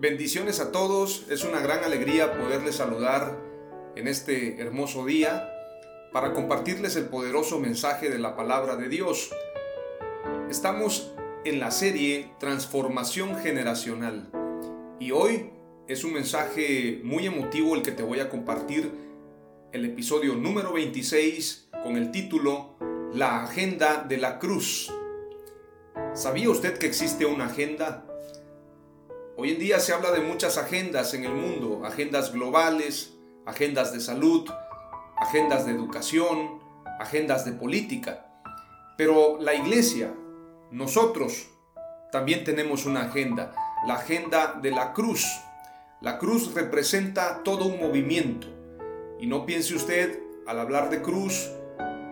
Bendiciones a todos, es una gran alegría poderles saludar en este hermoso día para compartirles el poderoso mensaje de la palabra de Dios. Estamos en la serie Transformación Generacional y hoy es un mensaje muy emotivo el que te voy a compartir, el episodio número 26 con el título La Agenda de la Cruz. ¿Sabía usted que existe una agenda? Hoy en día se habla de muchas agendas en el mundo, agendas globales, agendas de salud, agendas de educación, agendas de política. Pero la iglesia, nosotros, también tenemos una agenda, la agenda de la cruz. La cruz representa todo un movimiento. Y no piense usted, al hablar de cruz,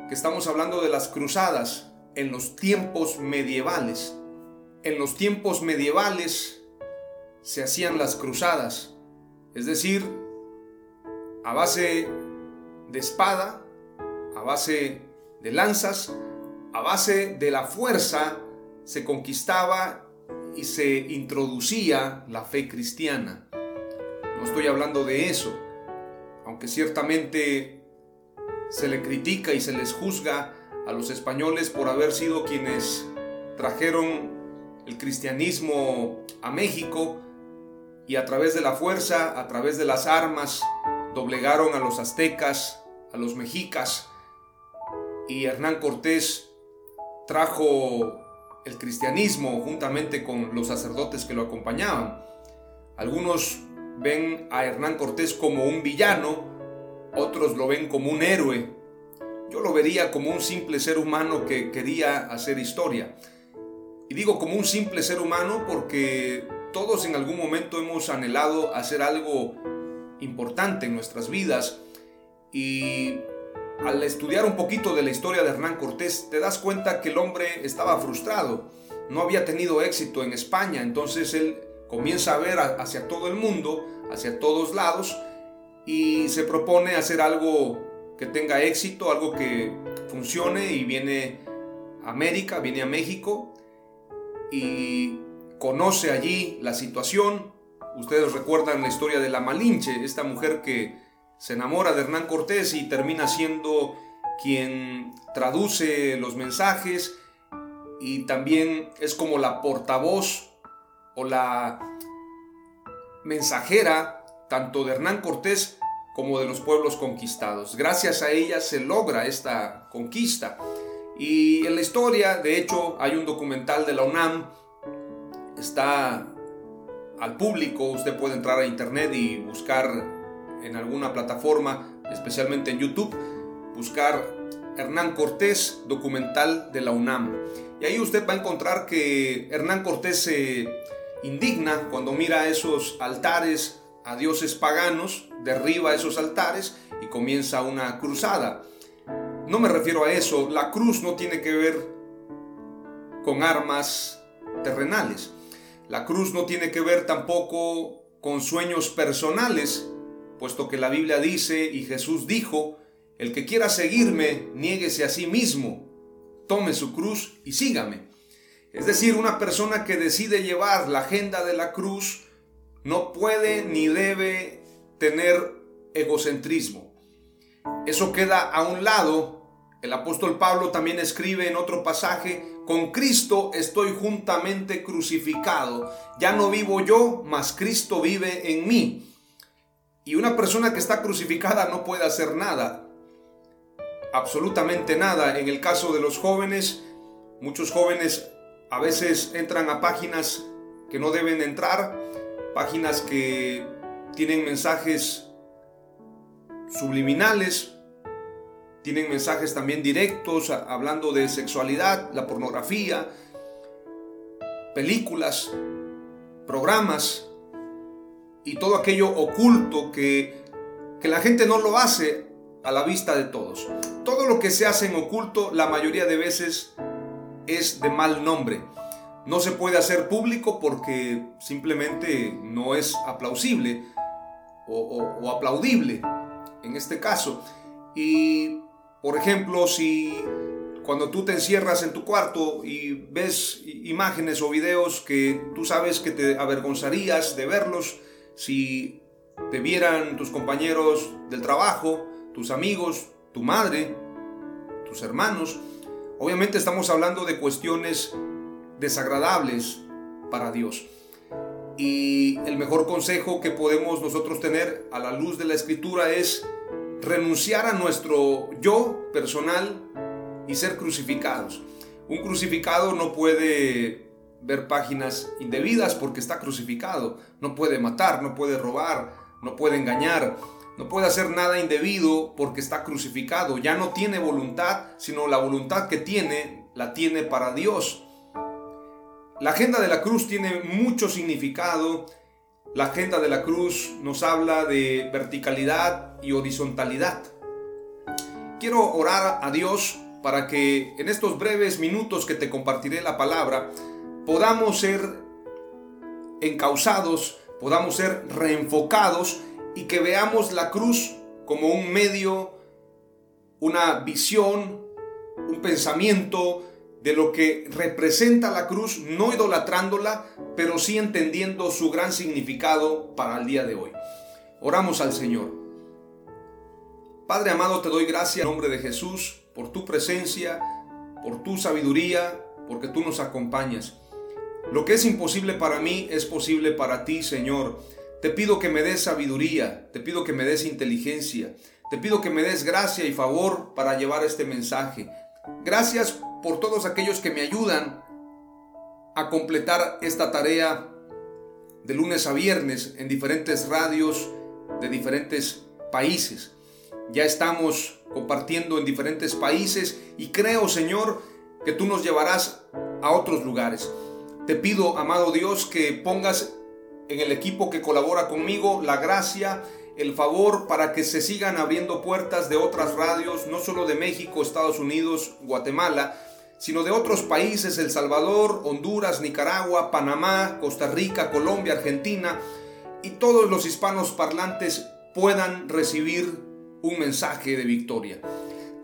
que estamos hablando de las cruzadas en los tiempos medievales. En los tiempos medievales, se hacían las cruzadas, es decir, a base de espada, a base de lanzas, a base de la fuerza se conquistaba y se introducía la fe cristiana. No estoy hablando de eso, aunque ciertamente se le critica y se les juzga a los españoles por haber sido quienes trajeron el cristianismo a México, y a través de la fuerza, a través de las armas, doblegaron a los aztecas, a los mexicas, y Hernán Cortés trajo el cristianismo juntamente con los sacerdotes que lo acompañaban. Algunos ven a Hernán Cortés como un villano, otros lo ven como un héroe. Yo lo vería como un simple ser humano que quería hacer historia. Y digo como un simple ser humano porque todos en algún momento hemos anhelado hacer algo importante en nuestras vidas y al estudiar un poquito de la historia de Hernán Cortés te das cuenta que el hombre estaba frustrado, no había tenido éxito en España, entonces él comienza a ver hacia todo el mundo, hacia todos lados y se propone hacer algo que tenga éxito, algo que funcione y viene a América, viene a México y conoce allí la situación. Ustedes recuerdan la historia de la Malinche, esta mujer que se enamora de Hernán Cortés y termina siendo quien traduce los mensajes y también es como la portavoz o la mensajera tanto de Hernán Cortés como de los pueblos conquistados. Gracias a ella se logra esta conquista. Y en la historia, de hecho, hay un documental de la UNAM está al público, usted puede entrar a internet y buscar en alguna plataforma, especialmente en YouTube, buscar Hernán Cortés, documental de la UNAM. Y ahí usted va a encontrar que Hernán Cortés se indigna cuando mira esos altares a dioses paganos, derriba esos altares y comienza una cruzada. No me refiero a eso, la cruz no tiene que ver con armas terrenales. La cruz no tiene que ver tampoco con sueños personales, puesto que la Biblia dice y Jesús dijo, el que quiera seguirme, niéguese a sí mismo, tome su cruz y sígame. Es decir, una persona que decide llevar la agenda de la cruz no puede ni debe tener egocentrismo. Eso queda a un lado. El apóstol Pablo también escribe en otro pasaje, con Cristo estoy juntamente crucificado. Ya no vivo yo, mas Cristo vive en mí. Y una persona que está crucificada no puede hacer nada absolutamente nada. En el caso de los jóvenes, muchos jóvenes a veces entran a páginas que no deben entrar, páginas que tienen mensajes subliminales, tienen mensajes también directos hablando de sexualidad, la pornografía, películas, programas y todo aquello oculto que, que la gente no lo hace a la vista de todos. Todo lo que se hace en oculto la mayoría de veces es de mal nombre. No se puede hacer público porque simplemente no es aplausible o, aplaudible en este caso. Y, por ejemplo, si cuando tú te encierras en tu cuarto y ves imágenes o videos que tú sabes que te avergonzarías de verlos si te vieran tus compañeros del trabajo, tus amigos, tu madre, tus hermanos. Obviamente estamos hablando de cuestiones desagradables para Dios. Y el mejor consejo que podemos nosotros tener a la luz de la escritura es renunciar a nuestro yo personal y ser crucificados. Un crucificado no puede ver páginas indebidas porque está crucificado. No puede matar, no puede robar, no puede engañar no puede hacer nada indebido porque está crucificado. Ya no tiene voluntad, sino la voluntad que tiene, la tiene para Dios. La agenda de la cruz tiene mucho significado. La agenda de la cruz nos habla de verticalidad y horizontalidad. Quiero orar a Dios para que en estos breves minutos que te compartiré la palabra podamos ser encausados, podamos ser reenfocados y que veamos la cruz como un medio, una visión, un pensamiento de lo que representa la cruz, no idolatrándola, pero sí entendiendo su gran significado para el día de hoy. Oramos al Señor. Padre amado, te doy gracias en nombre de Jesús por tu presencia, por tu sabiduría, porque tú nos acompañas. Lo que es imposible para mí es posible para ti, Señor. Te pido que me des sabiduría, te pido que me des inteligencia, te pido que me des gracia y favor para llevar este mensaje. Gracias por todos aquellos que me ayudan a completar esta tarea de lunes a viernes en diferentes radios de diferentes países. Ya estamos compartiendo en diferentes países y creo, Señor, que tú nos llevarás a otros lugares. Te pido, amado Dios, que pongas en el equipo que colabora conmigo la gracia, el favor para que se sigan abriendo puertas de otras radios, no solo de México, Estados Unidos, Guatemala, sino de otros países, El Salvador, Honduras, Nicaragua, Panamá, Costa Rica, Colombia, Argentina, y todos los hispanos parlantes puedan recibir un mensaje de victoria.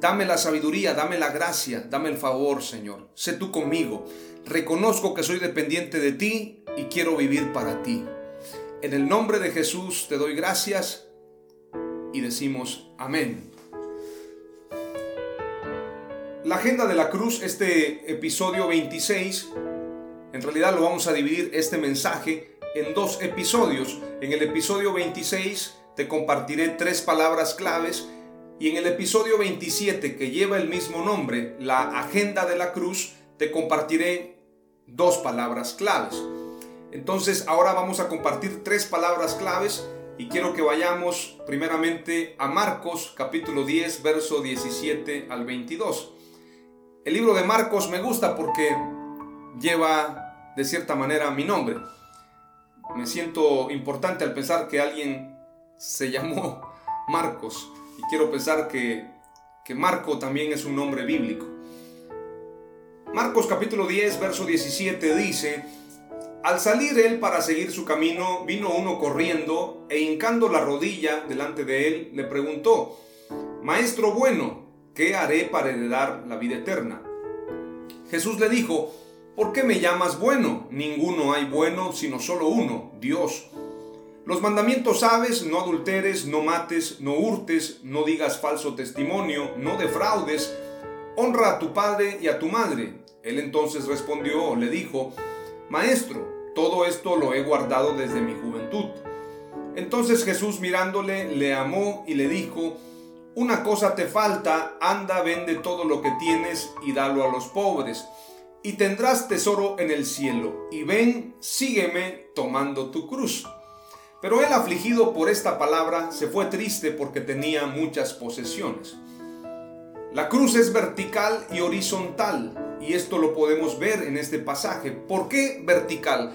Dame la sabiduría, dame la gracia, dame el favor, Señor. Sé tú conmigo. Reconozco que soy dependiente de ti y quiero vivir para ti. En el nombre de Jesús te doy gracias y decimos amén. La agenda de la cruz, este episodio 26, en realidad lo vamos a dividir este mensaje en dos episodios. En el episodio 26 te compartiré tres palabras claves y en el episodio 27 que lleva el mismo nombre, la agenda de la cruz, te compartiré dos palabras claves. Entonces ahora vamos a compartir tres palabras claves y quiero que vayamos primeramente a Marcos capítulo 10 verso 17 al 22. El libro de Marcos me gusta porque lleva de cierta manera mi nombre. Me siento importante al pensar que alguien se llamó Marcos y quiero pensar que, que Marco también es un nombre bíblico. Marcos capítulo 10 verso 17 dice, al salir él para seguir su camino, vino uno corriendo e hincando la rodilla delante de él, le preguntó, Maestro bueno, ¿qué haré para heredar la vida eterna? Jesús le dijo, ¿por qué me llamas bueno? Ninguno hay bueno, sino solo uno, Dios. Los mandamientos sabes, no adulteres, no mates, no hurtes, no digas falso testimonio, no defraudes, honra a tu padre y a tu madre. Él entonces respondió, le dijo, Maestro, todo esto lo he guardado desde mi juventud. Entonces Jesús mirándole, le amó y le dijo, Una cosa te falta, anda, vende todo lo que tienes y dalo a los pobres, y tendrás tesoro en el cielo, y ven, sígueme tomando tu cruz. Pero él afligido por esta palabra se fue triste porque tenía muchas posesiones. La cruz es vertical y horizontal, y esto lo podemos ver en este pasaje. ¿Por qué vertical?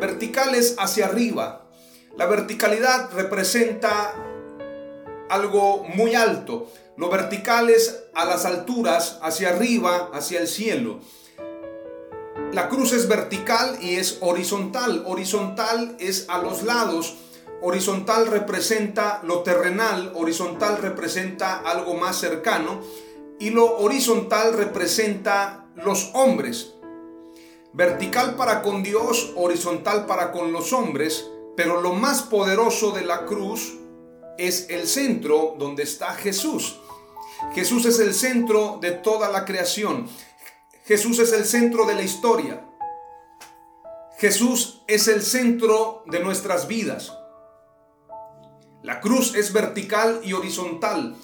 Vertical es hacia arriba. La verticalidad representa algo muy alto. Lo vertical es a las alturas, hacia arriba, hacia el cielo. La cruz es vertical y es horizontal. Horizontal es a los lados Horizontal representa lo terrenal, horizontal representa algo más cercano y lo horizontal representa los hombres. Vertical para con Dios, horizontal para con los hombres, pero lo más poderoso de la cruz es el centro donde está Jesús. Jesús es el centro de toda la creación. Jesús es el centro de la historia. Jesús es el centro de nuestras vidas. La cruz es vertical y horizontal.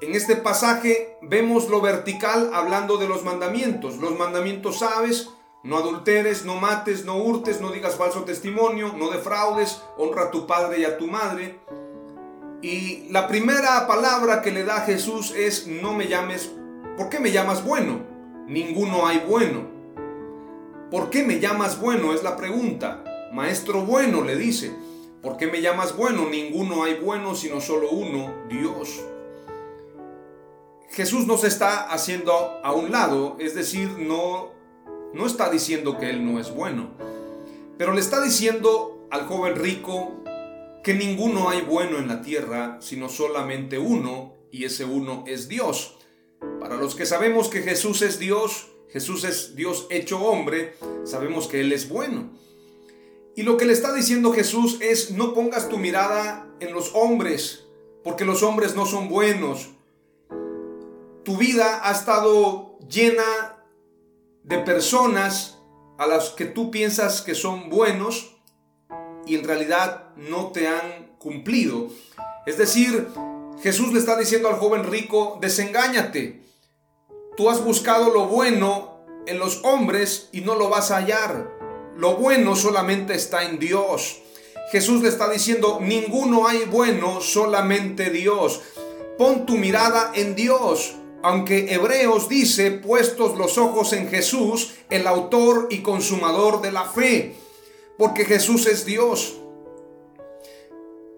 En este pasaje vemos lo vertical hablando de los mandamientos. Los mandamientos sabes, no adulteres, no mates, no hurtes, no digas falso testimonio, no defraudes, honra a tu padre y a tu madre. Y la primera palabra que le da Jesús es no me llames, ¿por qué me llamas bueno? Ninguno hay bueno. ¿Por qué me llamas bueno? Es la pregunta. Maestro bueno le dice. ¿Por qué me llamas bueno? Ninguno hay bueno, sino solo uno, Dios. Jesús no se está haciendo a un lado, es decir, no, no está diciendo que Él no es bueno, pero le está diciendo al joven rico que ninguno hay bueno en la tierra, sino solamente uno, y ese uno es Dios. Para los que sabemos que Jesús es Dios, Jesús es Dios hecho hombre, sabemos que Él es bueno. Y lo que le está diciendo Jesús es, no pongas tu mirada en los hombres, porque los hombres no son buenos. Tu vida ha estado llena de personas a las que tú piensas que son buenos y en realidad no te han cumplido. Es decir, Jesús le está diciendo al joven rico, desengáñate. Tú has buscado lo bueno en los hombres y no lo vas a hallar. Lo bueno solamente está en Dios. Jesús le está diciendo, ninguno hay bueno, solamente Dios. Pon tu mirada en Dios. Aunque Hebreos dice, puestos los ojos en Jesús, el autor y consumador de la fe. Porque Jesús es Dios.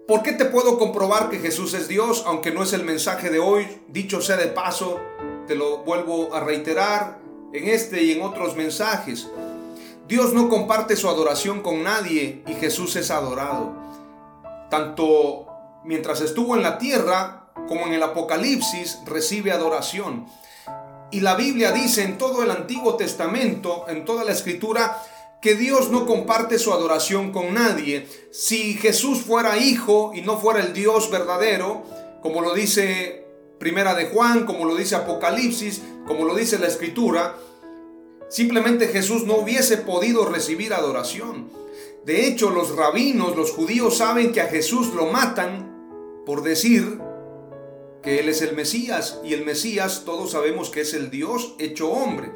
¿Por qué te puedo comprobar que Jesús es Dios? Aunque no es el mensaje de hoy, dicho sea de paso, te lo vuelvo a reiterar en este y en otros mensajes. Dios no comparte su adoración con nadie y Jesús es adorado. Tanto mientras estuvo en la tierra como en el Apocalipsis recibe adoración. Y la Biblia dice en todo el Antiguo Testamento, en toda la Escritura, que Dios no comparte su adoración con nadie. Si Jesús fuera hijo y no fuera el Dios verdadero, como lo dice Primera de Juan, como lo dice Apocalipsis, como lo dice la Escritura, Simplemente Jesús no hubiese podido recibir adoración. De hecho, los rabinos, los judíos saben que a Jesús lo matan por decir que Él es el Mesías y el Mesías todos sabemos que es el Dios hecho hombre.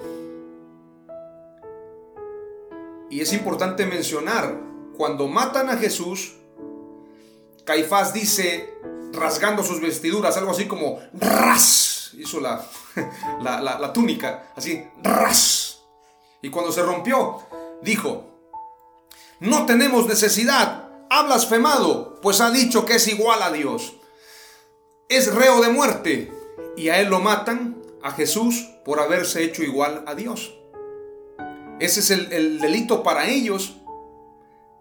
Y es importante mencionar, cuando matan a Jesús, Caifás dice, rasgando sus vestiduras, algo así como ras, hizo la, la, la túnica, así, ras y cuando se rompió, dijo, no tenemos necesidad, ha blasfemado, pues ha dicho que es igual a Dios. Es reo de muerte y a él lo matan, a Jesús, por haberse hecho igual a Dios. Ese es el, el delito para ellos,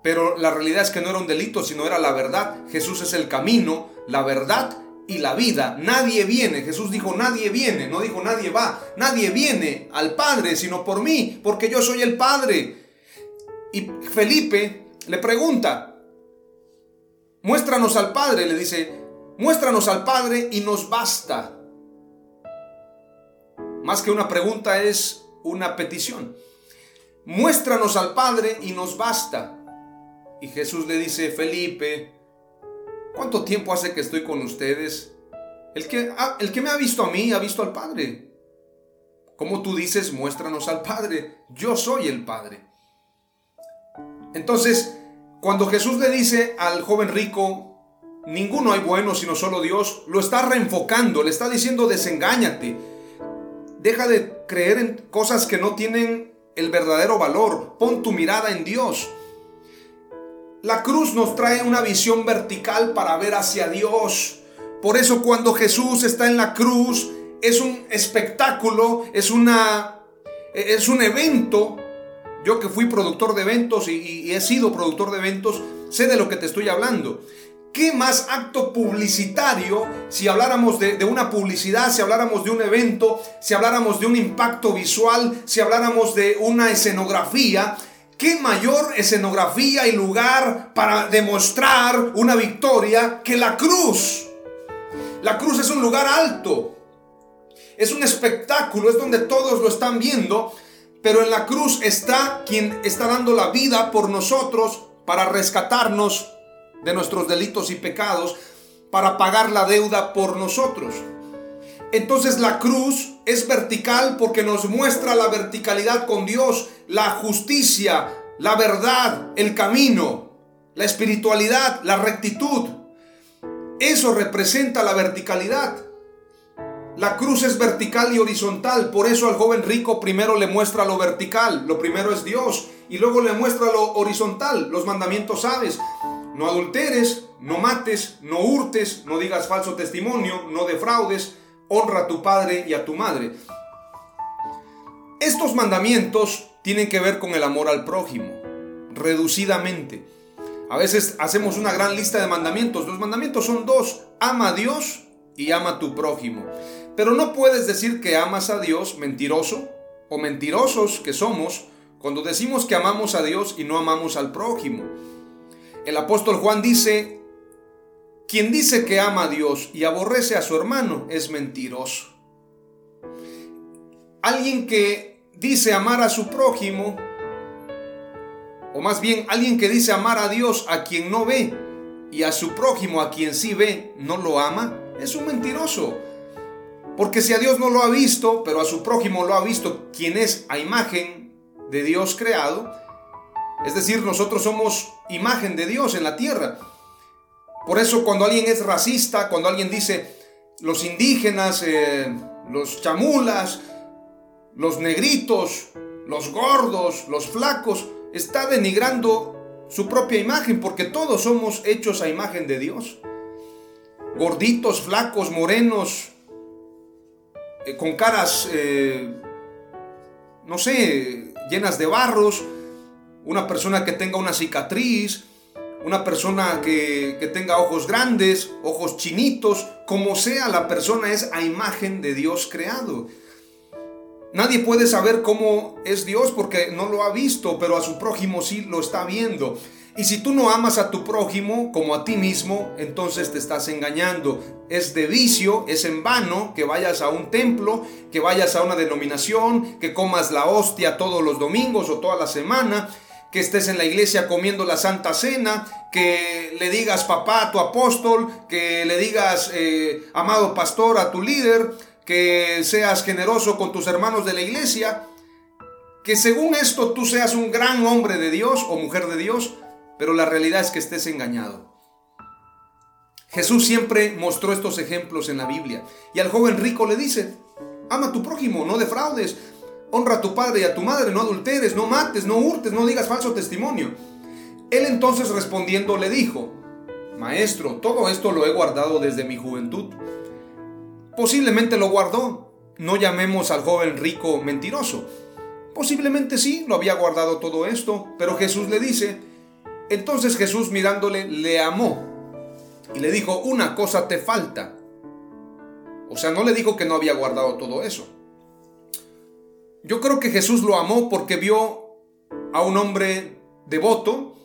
pero la realidad es que no era un delito, sino era la verdad. Jesús es el camino, la verdad y la vida. Nadie viene, Jesús dijo, nadie viene, no dijo nadie va, nadie viene al Padre sino por mí, porque yo soy el Padre. Y Felipe le pregunta, muéstranos al Padre, le dice, muéstranos al Padre y nos basta. Más que una pregunta es una petición. Muéstranos al Padre y nos basta. Y Jesús le dice, Felipe, ¿cuánto tiempo hace que estoy con ustedes? El que, el que me ha visto a mí ha visto al Padre. Como tú dices, muéstranos al Padre. Yo soy el Padre. Entonces, cuando Jesús le dice al joven rico, ninguno hay bueno sino solo Dios, lo está reenfocando, le está diciendo desengáñate. Deja de creer en cosas que no tienen el verdadero valor. Pon tu mirada en Dios. La cruz nos trae una visión vertical para ver hacia Dios. Por eso cuando Jesús está en la cruz, es un espectáculo, es, una, es un evento. Yo que fui productor de eventos y, he sido productor de eventos, sé de lo que te estoy hablando. ¿Qué más acto publicitario si habláramos de, de, una publicidad, si habláramos de un evento, si habláramos de un impacto visual, si habláramos de una escenografía? ¿Qué mayor escenografía y lugar para demostrar una victoria que la cruz? La cruz es un lugar alto, es un espectáculo, es donde todos lo están viendo, pero en la cruz está quien está dando la vida por nosotros para rescatarnos de nuestros delitos y pecados, para pagar la deuda por nosotros. Entonces la cruz es vertical porque nos muestra la verticalidad con Dios, la justicia, la verdad, el camino, la espiritualidad, la rectitud. Eso representa la verticalidad. La cruz es vertical y horizontal, por eso al joven rico primero le muestra lo vertical, lo primero es Dios, y luego le muestra lo horizontal, los mandamientos sabes. No adulteres, no mates, no hurtes, no digas falso testimonio, no defraudes, honra a tu padre y a tu madre. Estos mandamientos tienen que ver con el amor al prójimo, reducidamente. A veces hacemos una gran lista de mandamientos. Los mandamientos son dos, ama a Dios y ama a tu prójimo. Pero no puedes decir que amas a Dios mentiroso o mentirosos que somos cuando decimos que amamos a Dios y no amamos al prójimo. El apóstol Juan dice, quien dice que ama a Dios y aborrece a su hermano es mentiroso. Alguien que dice amar a su prójimo, o más bien alguien que dice amar a Dios a quien no ve y a su prójimo a quien sí ve, no lo ama, es un mentiroso. Porque si a Dios no lo ha visto, pero a su prójimo lo ha visto, quien es a imagen de Dios creado, es decir, nosotros somos imagen de Dios en la tierra. Por eso cuando alguien es racista, cuando alguien dice los indígenas, eh, los chamulas, los negritos, los gordos, los flacos, está denigrando su propia imagen, porque todos somos hechos a imagen de Dios. Gorditos, flacos, morenos, eh, con caras, eh, no sé, llenas de barros, una persona que tenga una cicatriz, una persona que, tenga ojos grandes, ojos chinitos, como sea la persona es a imagen de Dios creado. Nadie puede saber cómo es Dios porque no lo ha visto, pero a su prójimo sí lo está viendo. Y si tú no amas a tu prójimo como a ti mismo, entonces te estás engañando. Es de vicio, es en vano que vayas a un templo, que vayas a una denominación, que comas la hostia todos los domingos o toda la semana, que estés en la iglesia comiendo la Santa Cena, que le digas papá a tu apóstol, que le digas eh, amado pastor a tu líder, que seas generoso con tus hermanos de la iglesia, que según esto tú seas un gran hombre de Dios o mujer de Dios, pero la realidad es que estés engañado. Jesús siempre mostró estos ejemplos en la Biblia y al joven rico le dice, ama a tu prójimo, no defraudes, honra a tu padre y a tu madre, no adulteres, no mates, no hurtes, no digas falso testimonio. Él entonces respondiendo le dijo, Maestro, todo esto lo he guardado desde mi juventud. Posiblemente lo guardó, no llamemos al joven rico mentiroso. Posiblemente sí, lo había guardado todo esto, pero Jesús le dice, entonces Jesús mirándole le amó y le dijo, una cosa te falta. O sea, no le dijo que no había guardado todo eso. Yo creo que Jesús lo amó porque vio a un hombre devoto,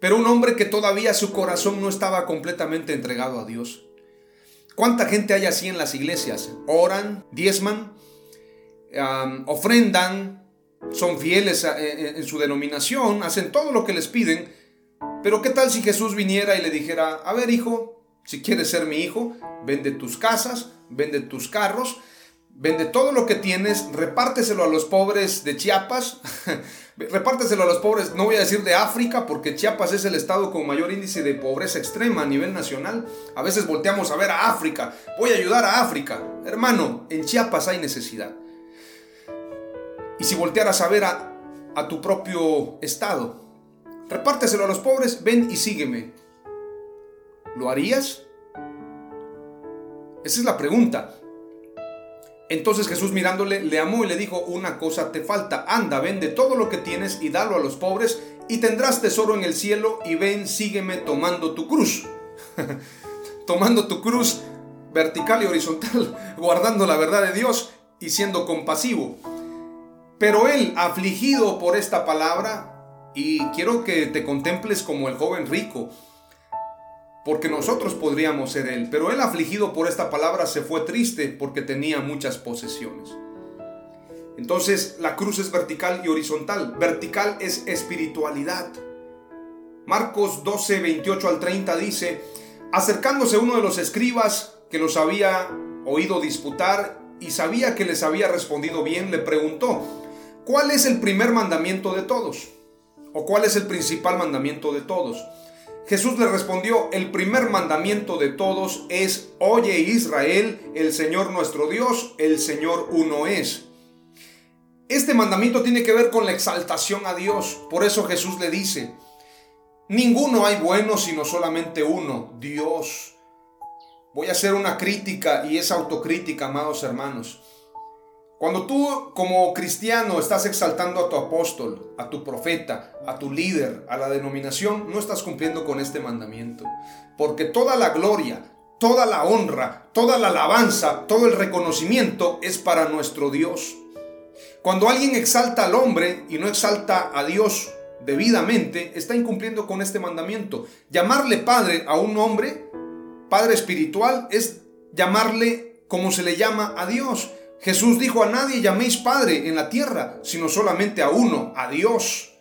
pero un hombre que todavía su corazón no estaba completamente entregado a Dios. ¿Cuánta gente hay así en las iglesias? Oran, diezman, ofrendan, son fieles en su denominación, hacen todo lo que les piden, pero ¿qué tal si Jesús viniera y le dijera, a ver hijo, si quieres ser mi hijo, vende tus casas, vende tus carros, vende todo lo que tienes, repárteselo a los pobres de Chiapas, repárteselo a los pobres, no voy a decir de África, porque Chiapas es el estado con mayor índice de pobreza extrema a nivel nacional. A veces volteamos a ver a África, voy a ayudar a África. Hermano, en Chiapas hay necesidad. Y si voltearas a ver a, a tu propio estado, repárteselo a los pobres, ven y sígueme. ¿Lo harías? Esa es la pregunta. Entonces Jesús mirándole le amó y le dijo, una cosa te falta, anda, vende todo lo que tienes y dalo a los pobres y tendrás tesoro en el cielo y ven, sígueme tomando tu cruz. tomando tu cruz vertical y horizontal, guardando la verdad de Dios y siendo compasivo. Pero él, afligido por esta palabra, y quiero que te contemples como el joven rico, porque nosotros podríamos ser él. Pero él afligido por esta palabra se fue triste porque tenía muchas posesiones. Entonces la cruz es vertical y horizontal. Vertical es espiritualidad. Marcos 12, 28 al 30 dice, acercándose uno de los escribas que los había oído disputar y sabía que les había respondido bien, le preguntó, ¿cuál es el primer mandamiento de todos? ¿O cuál es el principal mandamiento de todos? Jesús le respondió, el primer mandamiento de todos es, oye Israel, el Señor nuestro Dios, el Señor uno es. Este mandamiento tiene que ver con la exaltación a Dios. Por eso Jesús le dice, ninguno hay bueno sino solamente uno, Dios. Voy a hacer una crítica y es autocrítica, amados hermanos. Cuando tú como cristiano estás exaltando a tu apóstol, a tu profeta, a tu líder, a la denominación, no estás cumpliendo con este mandamiento. Porque toda la gloria, toda la honra, toda la alabanza, todo el reconocimiento es para nuestro Dios. Cuando alguien exalta al hombre y no exalta a Dios debidamente, está incumpliendo con este mandamiento. Llamarle padre a un hombre, padre espiritual, es llamarle como se le llama a Dios. Jesús dijo a nadie llaméis Padre en la tierra, sino solamente a uno, a Dios.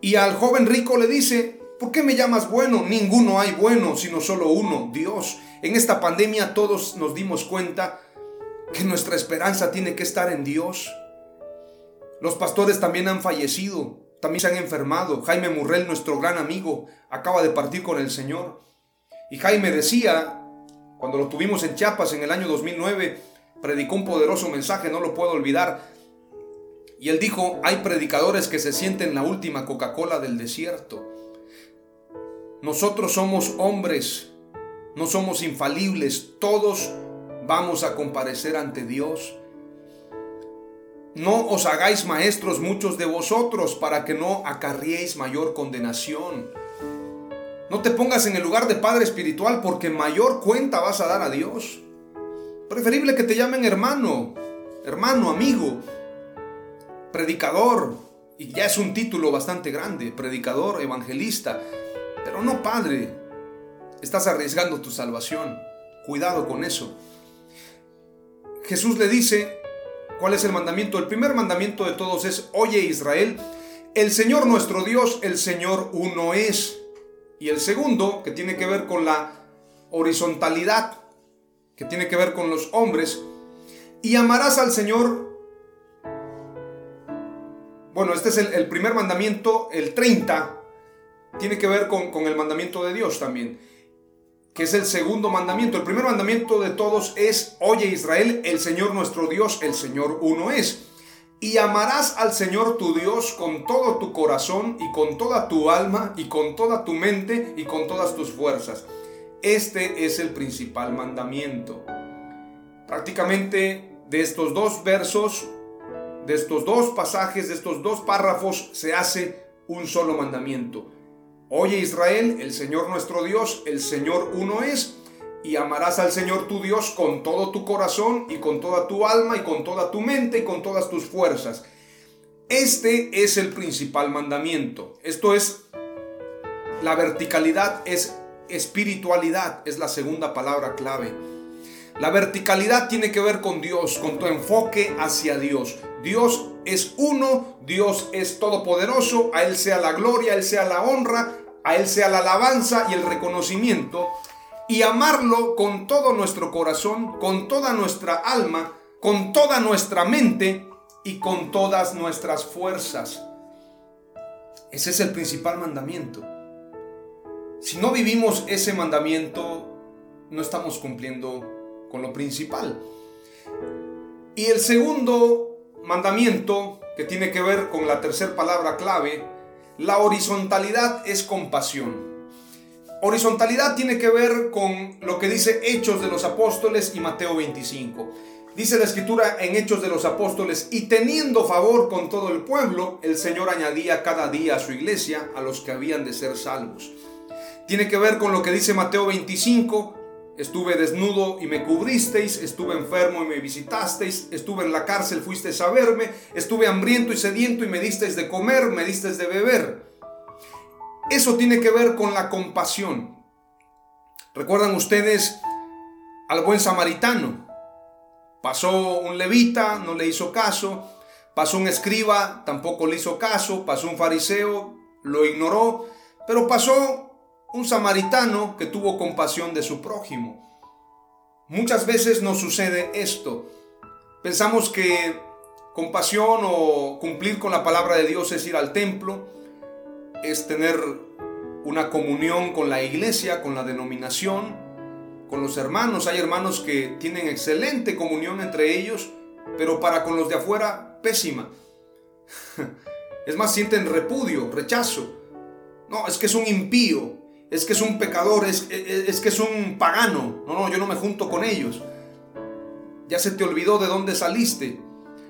Y al joven rico le dice, ¿por qué me llamas bueno? Ninguno hay bueno, sino solo uno, Dios. En esta pandemia todos nos dimos cuenta que nuestra esperanza tiene que estar en Dios. Los pastores también han fallecido, también se han enfermado. Jaime Murrell, nuestro gran amigo, acaba de partir con el Señor. Y Jaime decía, cuando lo tuvimos en Chiapas en el año 2009, predicó un poderoso mensaje, no lo puedo olvidar. Y él dijo, hay predicadores que se sienten la última Coca-Cola del desierto. Nosotros somos hombres, no somos infalibles, todos vamos a comparecer ante Dios. No os hagáis maestros muchos de vosotros para que no acarriéis mayor condenación. No te pongas en el lugar de Padre Espiritual porque mayor cuenta vas a dar a Dios. Preferible que te llamen hermano, hermano, amigo, predicador, y ya es un título bastante grande, predicador, evangelista, pero no padre. Estás arriesgando tu salvación. Cuidado con eso. Jesús le dice, ¿cuál es el mandamiento? El primer mandamiento de todos es, oye Israel, el Señor nuestro Dios, el Señor uno es. Y el segundo, que tiene que ver con la horizontalidad, que tiene que ver con los hombres, y amarás al Señor. Bueno, este es el, primer mandamiento, el 30, tiene que ver con, con el mandamiento de Dios también, que es el segundo mandamiento. El primer mandamiento de todos es, oye Israel, el Señor nuestro Dios, el Señor uno es. Y amarás al Señor tu Dios con todo tu corazón y con toda tu alma y con toda tu mente y con todas tus fuerzas. Este es el principal mandamiento. Prácticamente de estos dos versos, de estos dos pasajes, de estos dos párrafos, se hace un solo mandamiento. Oye Israel, el Señor nuestro Dios, el Señor uno es, y amarás al Señor tu Dios con todo tu corazón y con toda tu alma y con toda tu mente y con todas tus fuerzas. Este es el principal mandamiento. Esto es la verticalidad es espiritualidad, es la segunda palabra clave. La verticalidad tiene que ver con Dios, con tu enfoque hacia Dios. Dios es uno, Dios es todopoderoso, a Él sea la gloria, a Él sea la honra, a Él sea la alabanza y el reconocimiento. Y amarlo con todo nuestro corazón, con toda nuestra alma, con toda nuestra mente y con todas nuestras fuerzas. Ese es el principal mandamiento. Si no vivimos ese mandamiento, no estamos cumpliendo con lo principal. Y el segundo mandamiento, que tiene que ver con la tercera palabra clave, la horizontalidad es compasión. Horizontalidad tiene que ver con lo que dice Hechos de los Apóstoles y Mateo 25. Dice la escritura en Hechos de los Apóstoles, y teniendo favor con todo el pueblo, el Señor añadía cada día a su iglesia a los que habían de ser salvos. Tiene que ver con lo que dice Mateo 25, estuve desnudo y me cubristeis, estuve enfermo y me visitasteis, estuve en la cárcel, fuisteis a verme, estuve hambriento y sediento y me disteis de comer, me disteis de beber. Eso tiene que ver con la compasión. ¿Recuerdan ustedes al buen samaritano? Pasó un levita, no le hizo caso. Pasó un escriba, tampoco le hizo caso. Pasó un fariseo, lo ignoró. Pero pasó un samaritano que tuvo compasión de su prójimo. Muchas veces nos sucede esto. Pensamos que compasión o cumplir con la palabra de Dios es ir al templo, es tener una comunión con la iglesia, con la denominación, con los hermanos. Hay hermanos que tienen excelente comunión entre ellos, pero para con los de afuera, pésima. Es más, sienten repudio, rechazo. No, es que es un impío, es que es un pecador, es, es, que es un pagano. No, no, yo no me junto con ellos. Ya se te olvidó de dónde saliste.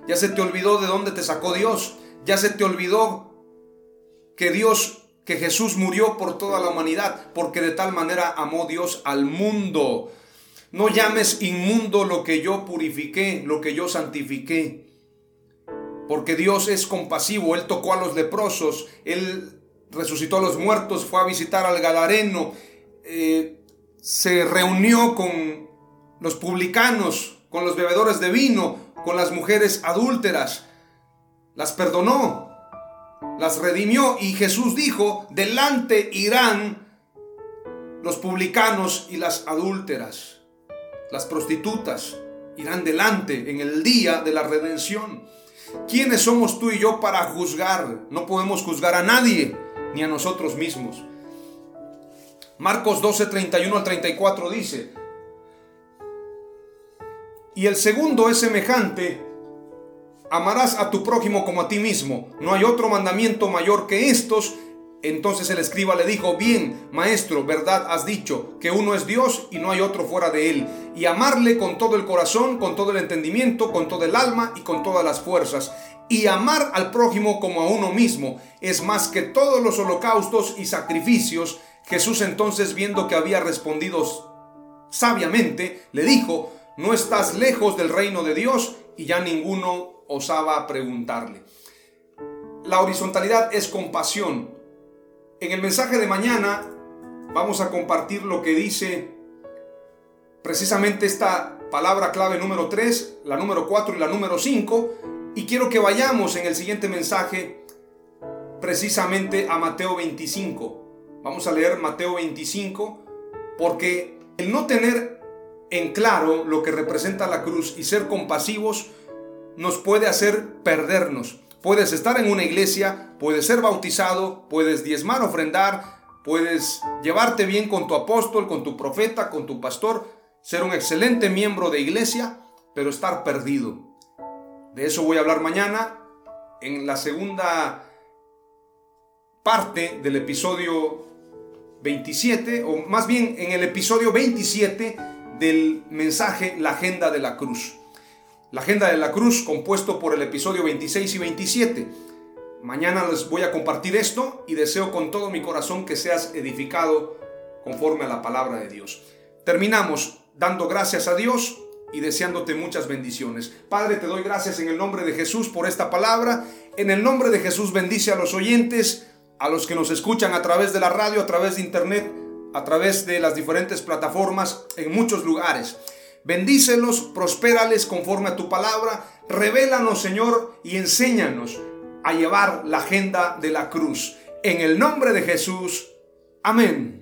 Ya se te olvidó de dónde te sacó Dios. Ya se te olvidó que Dios que Jesús murió por toda la humanidad, porque de tal manera amó Dios al mundo. No llames inmundo lo que yo purifiqué, lo que yo santifiqué. Porque Dios es compasivo, Él tocó a los leprosos, Él resucitó a los muertos, fue a visitar al Gadareno, eh, se reunió con los publicanos, con los bebedores de vino, con las mujeres adúlteras, las perdonó, las redimió y Jesús dijo, delante irán los publicanos y las adúlteras, las prostitutas, irán delante en el día de la redención. ¿Quiénes somos tú y yo para juzgar? No podemos juzgar a nadie, ni a nosotros mismos. Marcos 12, 31 al 34 dice, y el segundo es semejante, amarás a tu prójimo como a ti mismo. No hay otro mandamiento mayor que estos. Entonces el escriba le dijo, bien, maestro, verdad has dicho, que uno es Dios y no hay otro fuera de él. Y amarle con todo el corazón, con todo el entendimiento, con todo el alma y con todas las fuerzas. Y amar al prójimo como a uno mismo es más que todos los holocaustos y sacrificios. Jesús entonces viendo que había respondido sabiamente, le dijo, no estás lejos del reino de Dios y ya ninguno osaba preguntarle. La horizontalidad es compasión. En el mensaje de mañana vamos a compartir lo que dice precisamente esta palabra clave número 3, la número 4 y la número 5. Y quiero que vayamos en el siguiente mensaje precisamente a Mateo 25. Vamos a leer Mateo 25 porque el no tener en claro lo que representa la cruz y ser compasivos nos puede hacer perdernos. Puedes estar en una iglesia, puedes ser bautizado, puedes diezmar, ofrendar, puedes llevarte bien con tu apóstol, con tu profeta, con tu pastor, ser un excelente miembro de iglesia, pero estar perdido. De eso voy a hablar mañana en la segunda parte del episodio 27, o más bien en el episodio 27 del mensaje La Agenda de la Cruz. La Agenda de la Cruz, compuesto por el episodio 26 y 27. Mañana les voy a compartir esto y deseo con todo mi corazón que seas edificado conforme a la palabra de Dios. Terminamos dando gracias a Dios y deseándote muchas bendiciones. Padre, te doy gracias en el nombre de Jesús por esta palabra. En el nombre de Jesús bendice a los oyentes a los que nos escuchan a través de la radio, a través de internet, a través de las diferentes plataformas en muchos lugares. Bendícelos, prospérales conforme a tu palabra. Revélanos, Señor, y enséñanos a llevar la agenda de la cruz. En el nombre de Jesús. Amén.